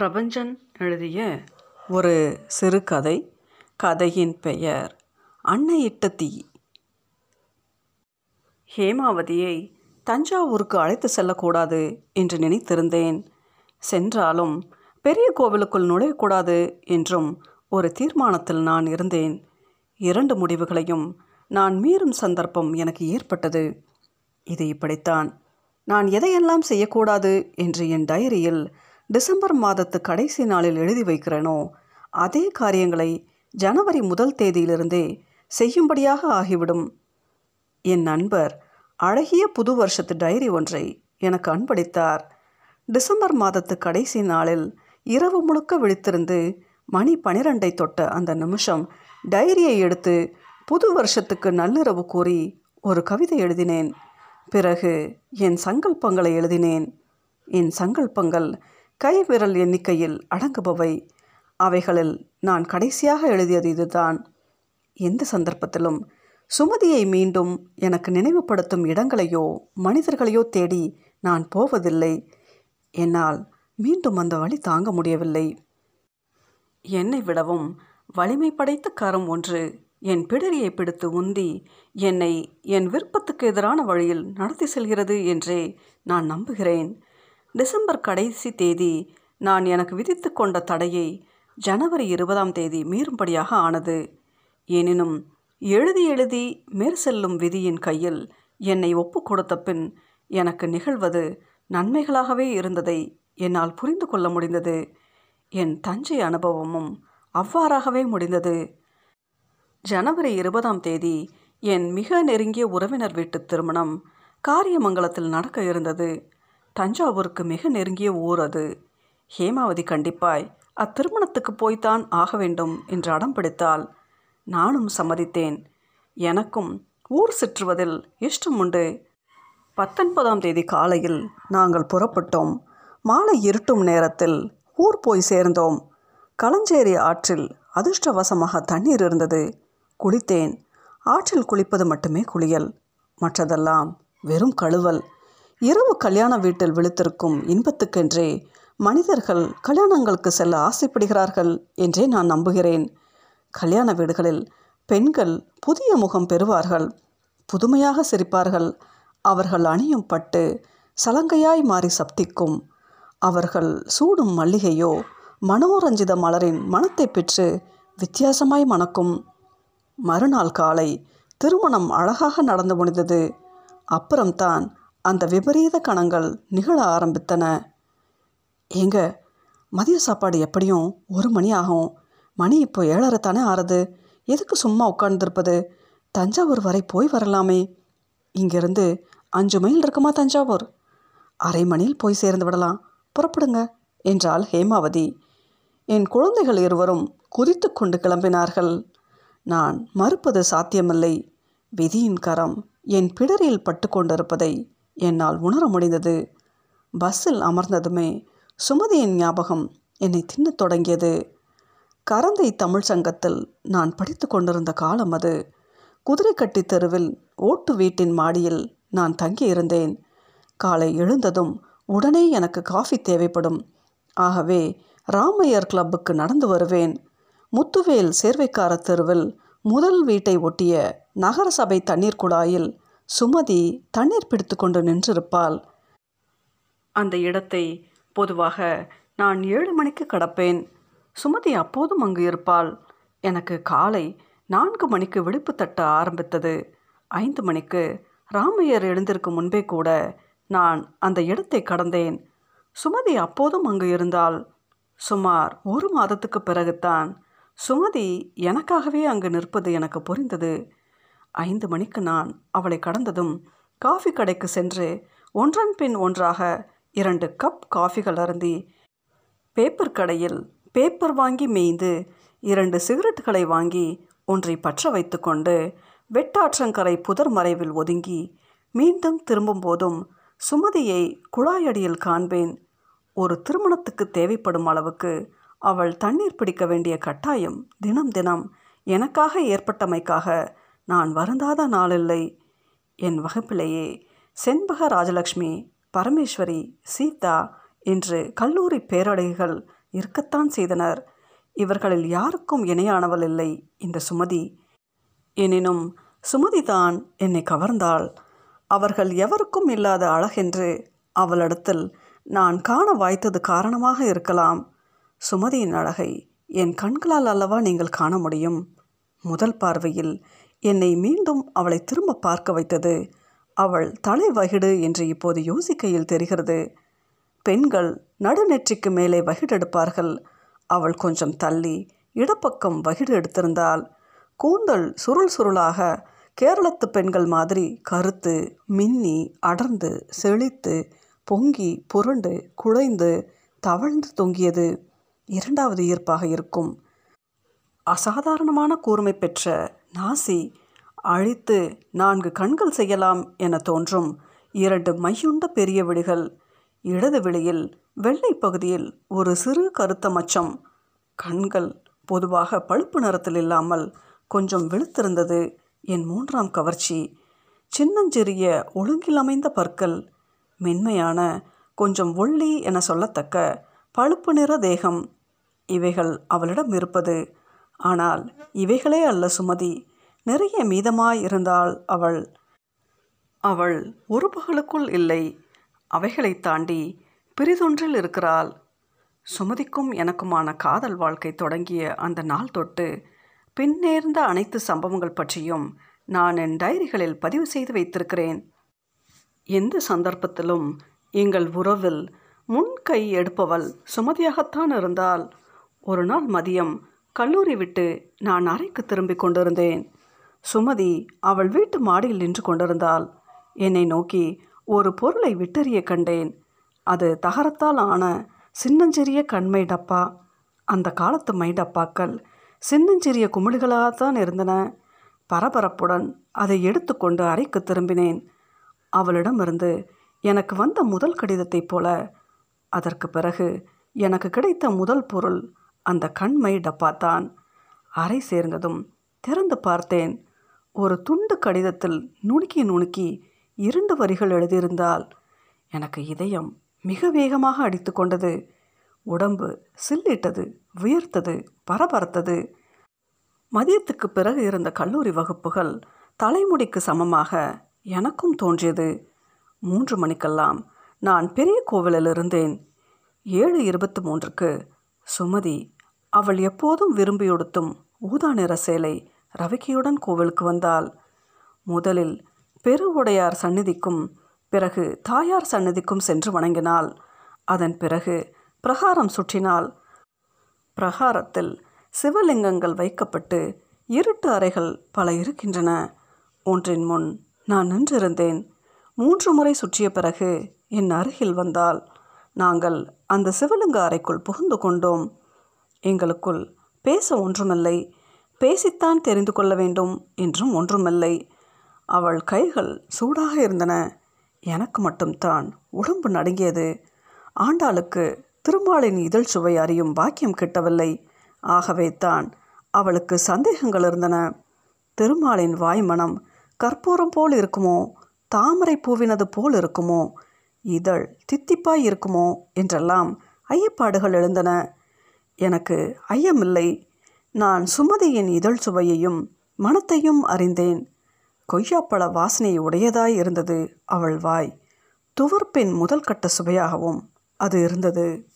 பிரபஞ்சன் எழுதிய ஒரு சிறுகதை கதையின் பெயர் அன்னையிட்ட தீ. ஹேமாவதியை தஞ்சாவூருக்கு அழைத்து செல்லக்கூடாது என்று நினைத்திருந்தேன். சென்றாலும் பெரிய கோவிலுக்குள் நுழையக்கூடாது என்றும் ஒரு தீர்மானத்தில் நான் இருந்தேன். இரண்டு முடிவுகளையும் நான் மீறும் சந்தர்ப்பம் எனக்கு ஏற்பட்டது. இது இப்படித்தான். நான் எதையெல்லாம் செய்யக்கூடாது என்று என் டைரியில் டிசம்பர் மாதத்து கடைசி நாளில் எழுதி வைக்கிறேனோ? அதே காரியங்களை ஜனவரி முதல் தேதியிலிருந்தே செய்யும்படியாக ஆகிவிடும். என் நண்பர் அழகிய புது வருஷத்து டைரி ஒன்றை எனக்கு அன்பளித்தார். டிசம்பர் மாதத்து கடைசி நாளில் இரவு முழுக்க விழித்திருந்து மணி பனிரெண்டை தொட்ட அந்த நிமிஷம் டைரியை எடுத்து புது வருஷத்துக்கு நள்ளிரவு கூறி ஒரு கவிதை எழுதினேன். பிறகு என் சங்கல்பங்களை எழுதினேன். என் சங்கல்பங்கள் கைவிரல் எண்ணிக்கையில் அடங்குபவை. அவைகளில் நான் கடைசியாக எழுதியது இதுதான். எந்த சந்தர்ப்பத்திலும் சுமதியை மீண்டும் எனக்கு நினைவுபடுத்தும் இடங்களையோ மனிதர்களையோ தேடி நான் போவதில்லை. என்னால் மீண்டும் அந்த வழி தாங்க முடியவில்லை. என்னை விடவும் வலிமை படைத்த கரம் ஒன்று என் பிடரியை பிடித்து உந்தி என்னை என் விருப்பத்துக்கு எதிரான வழியில் நடத்தி செல்கிறது என்றே நான் நம்புகிறேன். டிசம்பர் கடைசி தேதி நான் எனக்கு விதித்து கொண்ட தடையை ஜனவரி இருபதாம் தேதி மீறும்படியாக ஆனது. எனினும் எழுதி எழுதி மேற்செல்லும் விதியின் கையில் என்னை ஒப்பு கொடுத்த பின் எனக்கு நிகழ்வது நன்மைகளாகவே இருந்ததை என்னால் புரிந்து கொள்ள முடிந்தது. என் தஞ்சை அனுபவமும் அவ்வாறாகவே முடிந்தது. ஜனவரி இருபதாம் தேதி என் மிக நெருங்கிய உறவினர் வீட்டு திருமணம் காரியமங்கலத்தில் நடக்க இருந்தது. தஞ்சாவூருக்கு மிக நெருங்கிய ஊர் அது. ஹேமாவதி கண்டிப்பாய் அத்திருமணத்துக்கு போய்த்தான் ஆக வேண்டும் என்று அடம் பிடித்தால் நானும் சம்மதித்தேன். எனக்கும் ஊர் சுற்றுவதில் இஷ்டம் உண்டு. பத்தொன்பதாம் தேதி காலையில் நாங்கள் புறப்பட்டோம். மாலை இருட்டும் நேரத்தில் ஊர் போய் சேர்ந்தோம். களஞ்சேரி ஆற்றில் அதிர்ஷ்டவசமாக தண்ணீர் இருந்தது. குளித்தேன். ஆற்றில் குளிப்பது மட்டுமே குளியல். மற்றதெல்லாம் வெறும் கழுவல். இரவு கல்யாண வீட்டில் விழுத்திருக்கும் இன்பத்துக்கென்றே மனிதர்கள் கல்யாணங்களுக்கு செல்ல ஆசைப்படுகிறார்கள் என்றே நான் நம்புகிறேன். கல்யாண வீடுகளில் பெண்கள் புதிய முகம் பெறுவார்கள் புதுமையாக சிரிப்பார்கள். அவர்கள் அணியும் பட்டு சலங்கையாய் மாறி சப்திக்கும். அவர்கள் சூடும் மல்லிகையோ மனோரஞ்சித மலரின் மனத்தை பெற்று வித்தியாசமாய் மணக்கும். மறுநாள் காலை திருமணம் அழகாக நடந்து முடிந்தது. அப்புறம்தான் அந்த விபரீத கணங்கள் நிகழ ஆரம்பித்தன. ஏங்க மதிய சாப்பாடு எப்படியும் ஒரு மணி ஆகும். மணி இப்போ ஏழரை தானே ஆறுது. எதுக்கு சும்மா உட்கார்ந்துருப்பது? தஞ்சாவூர் வரை போய் வரலாமே. இங்கிருந்து அஞ்சு மைல் இருக்குமா தஞ்சாவூர்? அரை மணியில் போய் சேர்ந்து விடலாம். புறப்படுங்க என்றாள் ஹேமாவதி. என் குழந்தைகள் இருவரும் குதித்து கொண்டு கிளம்பினார்கள். நான் மறுப்பது சாத்தியமில்லை. விதியின் கரம் என் பிடரில் பட்டு கொண்டிருப்பதை என்னால் உணர முடிந்தது. பஸ்ஸில் அமர்ந்ததுமே சுமதியின் ஞாபகம் என்னை தின்னத் தொடங்கியது. கரந்தை தமிழ் சங்கத்தில் நான் படித்து கொண்டிருந்த காலம் அது. குதிரைக்கட்டி தெருவில் ஓட்டு வீட்டின் மாடியில் நான் தங்கியிருந்தேன். காலை எழுந்ததும் உடனே எனக்கு காஃபி தேவைப்படும். ஆகவே ராமையர் கிளப்புக்கு நடந்து வருவேன். முத்துவேல் சேர்வைக்கார தெருவில் முதல் வீட்டை ஒட்டிய நகரசபை தண்ணீர் குழாயில் சுமதி தண்ணீர் பிடித்து கொண்டு நின்றிருப்பாள். அந்த இடத்தை பொதுவாக நான் ஏழு மணிக்கு கடப்பேன். சுமதி அப்போதும் அங்கு இருப்பாள். எனக்கு காலை நான்கு மணிக்கு விழிப்பு தட்ட ஆரம்பித்தது. ஐந்து மணிக்கு ராமையர் எழுந்திருக்கும் முன்பே கூட நான் அந்த இடத்தை கடந்தேன். சுமதி அப்போதும் அங்கு இருந்தால் சுமார் ஒரு மாதத்துக்கு பிறகுத்தான் சுமதி எனக்காகவே அங்கு நிற்பது எனக்கு புரிந்தது. ஐந்து மணிக்கு நான் அவளை கடந்ததும் காஃபி கடைக்கு சென்று ஒன்றன் பின் ஒன்றாக இரண்டு கப் காஃபிகள் அருந்தி பேப்பர் கடையில் பேப்பர் வாங்கி மேய்ந்து இரண்டு சிகரெட்டுகளை வாங்கி ஒன்றை பற்ற வைத்துக்கொண்டு வெட்டாற்றங்கரை புதர் மறைவில் ஒதுங்கி மீண்டும் திரும்பும் போதும் சுமதியை குழாயடியில் காண்பேன். ஒரு திருமணத்துக்கு தேவைப்படும் அளவுக்கு அவள் தண்ணீர் பிடிக்க வேண்டிய கட்டாயம் தினம் தினம் எனக்காக ஏற்பட்டமைக்காக நான் வருந்தாத நாளில்லை. என் வகுப்பிலேயே செண்பக ராஜலக்ஷ்மி பரமேஸ்வரி சீதா என்று கல்லூரி பேரழகிகள் இருக்கத்தான் செய்தனர். இவர்களில் யாருக்கும் இணையானவள் இல்லை இந்த சுமதி. எனினும் சுமதி தான் என்னை கவர்ந்தாள். அவர்கள் எவருக்கும் இல்லாத அழகென்று அவளிடத்தில் நான் காண வாய்த்தது காரணமாக இருக்கலாம். சுமதியின் அழகை என் கண்களால் அல்லவா நீங்கள் காண முடியும்? முதல் பார்வையில் என்னை மீண்டும் அவளை திரும்ப பார்க்க வைத்தது. அவள் தலை வகிடு என்று இப்போது யோசிக்கையில் தெரிகிறது. பெண்கள் நடுநெற்றிக்கு மேலே வகிடெடுப்பார்கள். அவள் கொஞ்சம் தள்ளி இடப்பக்கம் வகிடு எடுத்திருந்தால் கூந்தல் சுருள் சுருளாக கேரளத்து பெண்கள் மாதிரி கருத்து மின்னி அடர்ந்து செழித்து பொங்கி புரண்டு குழைந்து தவழ்ந்து தொங்கியது இரண்டாவது ஈர்ப்பாக இருக்கும். அசாதாரணமான கூர்மை பெற்ற நாசி அழித்து நான்கு கண்கள் செய்யலாம் என தோன்றும் இரண்டு மையுண்ட பெரிய விழிகள். இடது விழியில் வெள்ளை பகுதியில் ஒரு சிறு கருத்த மச்சம். கண்கள் பொதுவாக பழுப்பு நிறத்தில் இல்லாமல் கொஞ்சம் வெளுத்திருந்தது என் மூன்றாம் கவர்ச்சி. சின்னஞ்சிறிய ஒழுங்கில் அமைந்த பற்கள் மென்மையான கொஞ்சம் ஒள்ளி என சொல்லத்தக்க பழுப்பு நிற தேகம். இவைகள் அவளிடம் இருப்பது ஆனால் இவைகளே அல்ல சுமதி. நிறைய மீதமாய் இருந்தால் அவள். அவள் ஒரு பகலுக்குள் இல்லை. அவைகளை தாண்டி பிரிதொன்றில் இருக்கிறாள். சுமதிக்கும் எனக்குமான காதல் வாழ்க்கை தொடங்கிய அந்த நாள் தொட்டு பின்னேர்ந்த அனைத்து சம்பவங்கள் பற்றியும் நான் என் டைரிகளில் பதிவு செய்து வைத்திருக்கிறேன். எந்த சந்தர்ப்பத்திலும் எங்கள் உறவில் முன் கை எடுப்பவள் சுமதியாகத்தான் இருந்தால் ஒரு நாள் மதியம் கல்லூரி விட்டு நான் அறைக்கு திரும்பிக் கொண்டிருந்தேன். சுமதி அவள் வீட்டு மாடியில் நின்று கொண்டிருந்தாள். என்னை நோக்கி ஒரு பொருளை விட்டறிய கண்டேன். அது தகரத்தால் ஆன சின்னஞ்சிறிய கண்மை டப்பா. அந்த காலத்து மை டப்பாக்கள் சின்னஞ்சிறிய குமிழ்களாகத்தான் இருந்தன. பரபரப்புடன் அதை எடுத்துக்கொண்டு அறைக்கு திரும்பினேன். அவளிடமிருந்து எனக்கு வந்த முதல் கடிதத்தைப் போல அதற்கு பிறகு எனக்கு கிடைத்த முதல் பொருள் அந்த கண்மை டப்பாத்தான் அறை சேர்ந்ததும் திறந்து பார்த்தேன். ஒரு துண்டு கடிதத்தில் நுணுக்கி நுணுக்கி இரண்டு வரிகள் எழுதியிருந்தால் எனக்கு இதயம் மிக வேகமாக அடித்து கொண்டது. உடம்பு சில்லிட்டது உயர்த்தது பரபரத்தது. மதியத்துக்கு பிறகு இருந்த கல்லூரி வகுப்புகள் தலைமுடிக்கு சமமாக எனக்கும் தோன்றியது. மூன்று மணிக்கெல்லாம் நான் பெரிய கோவிலில் இருந்தேன். ஏழு இருபத்தி மூன்றுக்கு சுமதி அவள் எப்போதும் விரும்பியுடுத்தும் ஊதா நிற சேலை ரவிக்கையுடன் கோவிலுக்கு வந்தாள். முதலில் பெருவுடையார் சந்நிதிக்கும் பிறகு தாயார் சந்நிதிக்கும் சென்று வணங்கினாள். அதன் பிறகு பிரகாரம் சுற்றினாள். பிரகாரத்தில் சிவலிங்கங்கள் வைக்கப்பட்டு இருட்டு அறைகள் பல இருக்கின்றன. ஒன்றின் முன் நான் நின்றிருந்தேன். மூன்று முறை சுற்றிய பிறகு என் அருகில் வந்தால் நாங்கள் அந்த சிவலிங்க அறைக்குள் புகுந்து கொண்டோம். எங்களுக்குள் பேச ஒன்றுமில்லை. பேசித்தான் தெரிந்து கொள்ள வேண்டும் என்றும் ஒன்றுமில்லை. அவள் கைகள் சூடாக இருந்தன. எனக்கு மட்டும்தான் உடம்பு நடுங்கியது. ஆண்டாளுக்கு திருமாலின் இதழ் சுவை அறியும் பாக்கியம் கிட்டவில்லை. ஆகவே தான் அவளுக்கு சந்தேகங்கள் இருந்தன. திருமாலின் வாய்மனம் கற்பூரம் போல் இருக்குமோ? தாமரை பூவினது போல் இருக்குமோ? இதழ் தித்திப்பாய் இருக்குமோ? என்றெல்லாம் ஐயப்பாடுகள் எழுந்தன. எனக்கு ஐயமில்லை. நான் சுமதியின் இதழ் சுவையையும் மனத்தையும் அறிந்தேன். கொய்யாப்பழ வாசனை உடையதாய் இருந்தது அவள் வாய். துவர்ப்பின் முதல் கட்ட சுவையாகவும் அது இருந்தது.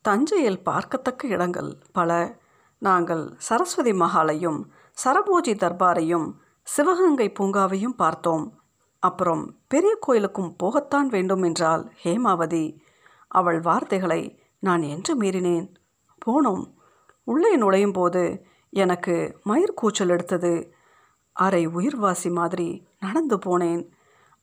தஞ்சையில் பார்க்கத்தக்க இடங்கள் பல. நாங்கள் சரஸ்வதி மகாலையும் சரபோஜி தர்பாரையும் சிவகங்கை பூங்காவையும் பார்த்தோம். அப்புறம் பெரிய கோயிலுக்கும் போகத்தான் வேண்டும் என்றால் ஹேமாவதி. அவள் வார்த்தைகளை நான் என்று மீறினேன். போனோம். உள்ளே நுழையும் போது எனக்கு மயிர் கூச்சல் எடுத்தது. அறை உயிர்வாசி மாதிரி நடந்து போனேன்.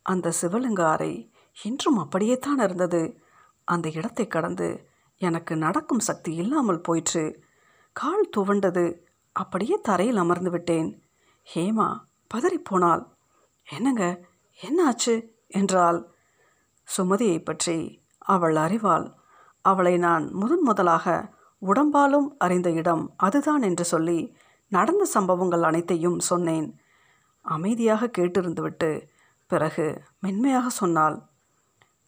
அந்த சிவலிங்க அறை இன்றும் அப்படியே தான் இருந்தது. அந்த இடத்தை கடந்து எனக்கு நடக்கும் சக்தி இல்லாமல் போயிற்று. கால் துவண்டது. அப்படியே தரையில் அமர்ந்து விட்டேன். ஹேமா பதறிப்போனாள் என்னங்க? என்னாச்சு? என்றாள். சுமதியை பற்றி அவள் அறிவாள். அவளை நான் முதன் முதலாக உடம்பாலும் அறிந்த இடம் அதுதான் என்று சொல்லி நடந்த சம்பவங்கள் அனைத்தையும் சொன்னேன். அமைதியாக கேட்டிருந்துவிட்டு பிறகு மென்மையாக சொன்னாள்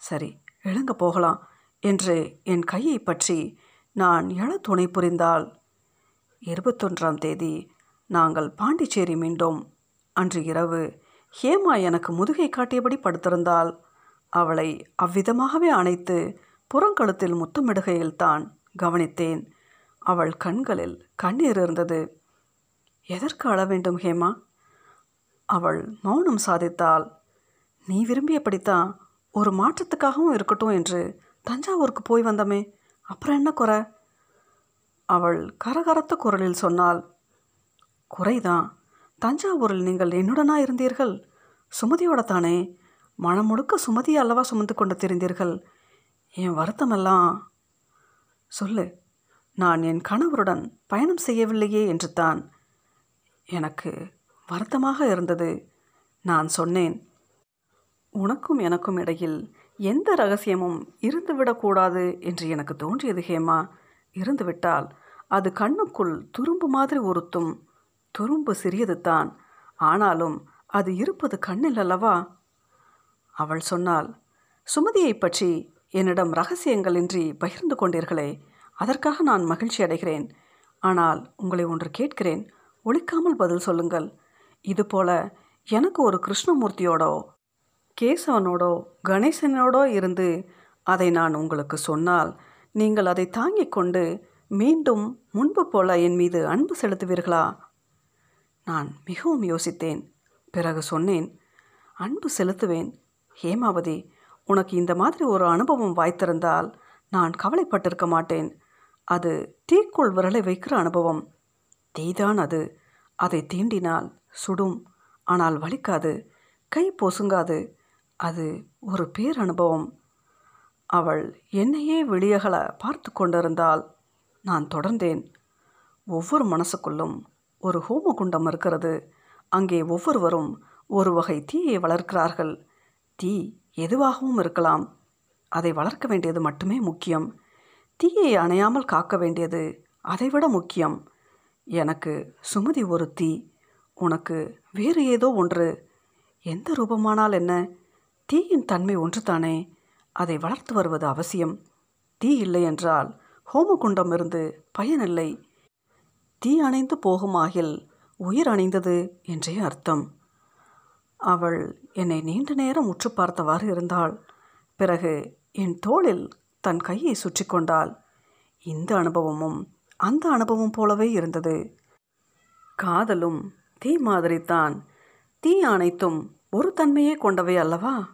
சரி எழுங்க போகலாம் என்று என் கையை பற்றி நான் எழ துணை புரிந்தால் இருபத்தொன்றாம் தேதி நாங்கள் பாண்டிச்சேரி மீண்டோம். அன்று இரவு ஹேமா எனக்கு முதுகை காட்டியபடி படுத்திருந்தால் அவளை அவ்விதமாகவே அணைத்து புறங்கழுத்தில் முத்தமிடுகையில்தான் கவனித்தேன். அவள் கண்களில் கண்ணீர் இருந்தது. எதற்கு அழ வேண்டும் ஹேமா? அவள் மௌனம் சாதித்தாள். நீ விரும்பியபடித்தான் ஒரு மாற்றத்துக்காகவும் இருக்கட்டும் என்று தஞ்சாவூருக்கு போய் வந்தமே. அப்புறம் என்ன குறை? அவள் கரகரத்த குரலில் சொன்னாள். குறைதான். தஞ்சாவூரில் நீங்கள் என்னுடனா இருந்தீர்கள்? சுமதியோட தானே? மனம் முழுக்க சுமதி அல்லவா சுமந்து கொண்டு தெரிந்தீர்கள்? என் வருத்தமெல்லாம் சொல்லு நான் என் கணவருடன் பயணம் செய்யவில்லையே என்று தான். எனக்கு வருத்தமாக இருந்தது. நான் சொன்னேன் உனக்கும் எனக்கும் இடையில் எந்த ரகசியமும் இருந்துவிடக்கூடாது என்று எனக்கு தோன்றியது ஹேமா. இருந்துவிட்டால் அது கண்ணுக்குள் துரும்பு மாதிரி உறுத்தும். துரும்பு சிறியது தான். ஆனாலும் அது இருப்பது கண்ணில் அல்லவா? அவள் சொன்னாள் சுமதியை பற்றி என்னிடம் ரகசியங்களின்றி பகிர்ந்து கொண்டீர்களே அதற்காக நான் மகிழ்ச்சி அடைகிறேன். ஆனால் உங்களை ஒன்று கேட்கிறேன் ஒழிக்காமல் பதில் சொல்லுங்கள். இதுபோல எனக்கு ஒரு கிருஷ்ணமூர்த்தியோடோ கேசவனோடோ கணேசனோடோ இருந்து அதை நான் உங்களுக்கு சொன்னால் நீங்கள் அதை தாங்கிக் கொண்டு மீண்டும் முன்பு போல என் மீது அன்பு செலுத்துவீர்களா? நான் மிகவும் யோசித்தேன். பிறகு சொன்னேன் அன்பு செலுத்துவேன். ஹேமாவதி உனக்கு இந்த மாதிரி ஒரு அனுபவம் வாய்த்திருந்தால் நான் கவலைப்பட்டிருக்க மாட்டேன். அது தீக்குள் விரலை வைக்கிற அனுபவம். தீதான் அது. அதை தீண்டினால் சுடும். ஆனால் வலிக்காது. கை பொசுங்காது. அது ஒரு பேர் அனுபவம் அவள் என்னையே வெளியகல பார்த்து கொண்டிருந்தால் நான் தொடர்ந்தேன். ஒவ்வொரு மனசுக்குள்ளும் ஒரு ஹோமகுண்டம் இருக்கிறது. அங்கே ஒவ்வொருவரும் ஒரு வகை தீயை வளர்க்கிறார்கள். தீ எதுவாகவும் இருக்கலாம். அதை வளர்க்க வேண்டியது மட்டுமே முக்கியம். தீயை அணையாமல் காக்க வேண்டியது அதைவிட முக்கியம். எனக்கு சுமதி ஒரு தீ. உனக்கு வேறு ஏதோ ஒன்று. எந்த ரூபமானால் என்ன? தீயின் தன்மை ஒன்றுதானே. அதை வளர்த்து வருவது அவசியம். தீ இல்லை என்றால் ஹோமகுண்டம் இருந்து பயனில்லை தீ அணைந்து போகுமாகில் உயிர் அணைந்தது என்றே அர்த்தம். அவள் என்னை நீண்ட நேரம் உற்று பார்த்தவாறு இருந்தாள். பிறகு என் தோளில் தன் கையை சுற்றி கொண்டாள். இந்த அனுபவமும் அந்த அனுபவம் போலவே இருந்தது. காதலும் தீ மாதிரித்தான். தீ அனைத்தும் ஒரு தன்மையே கொண்டவை அல்லவா?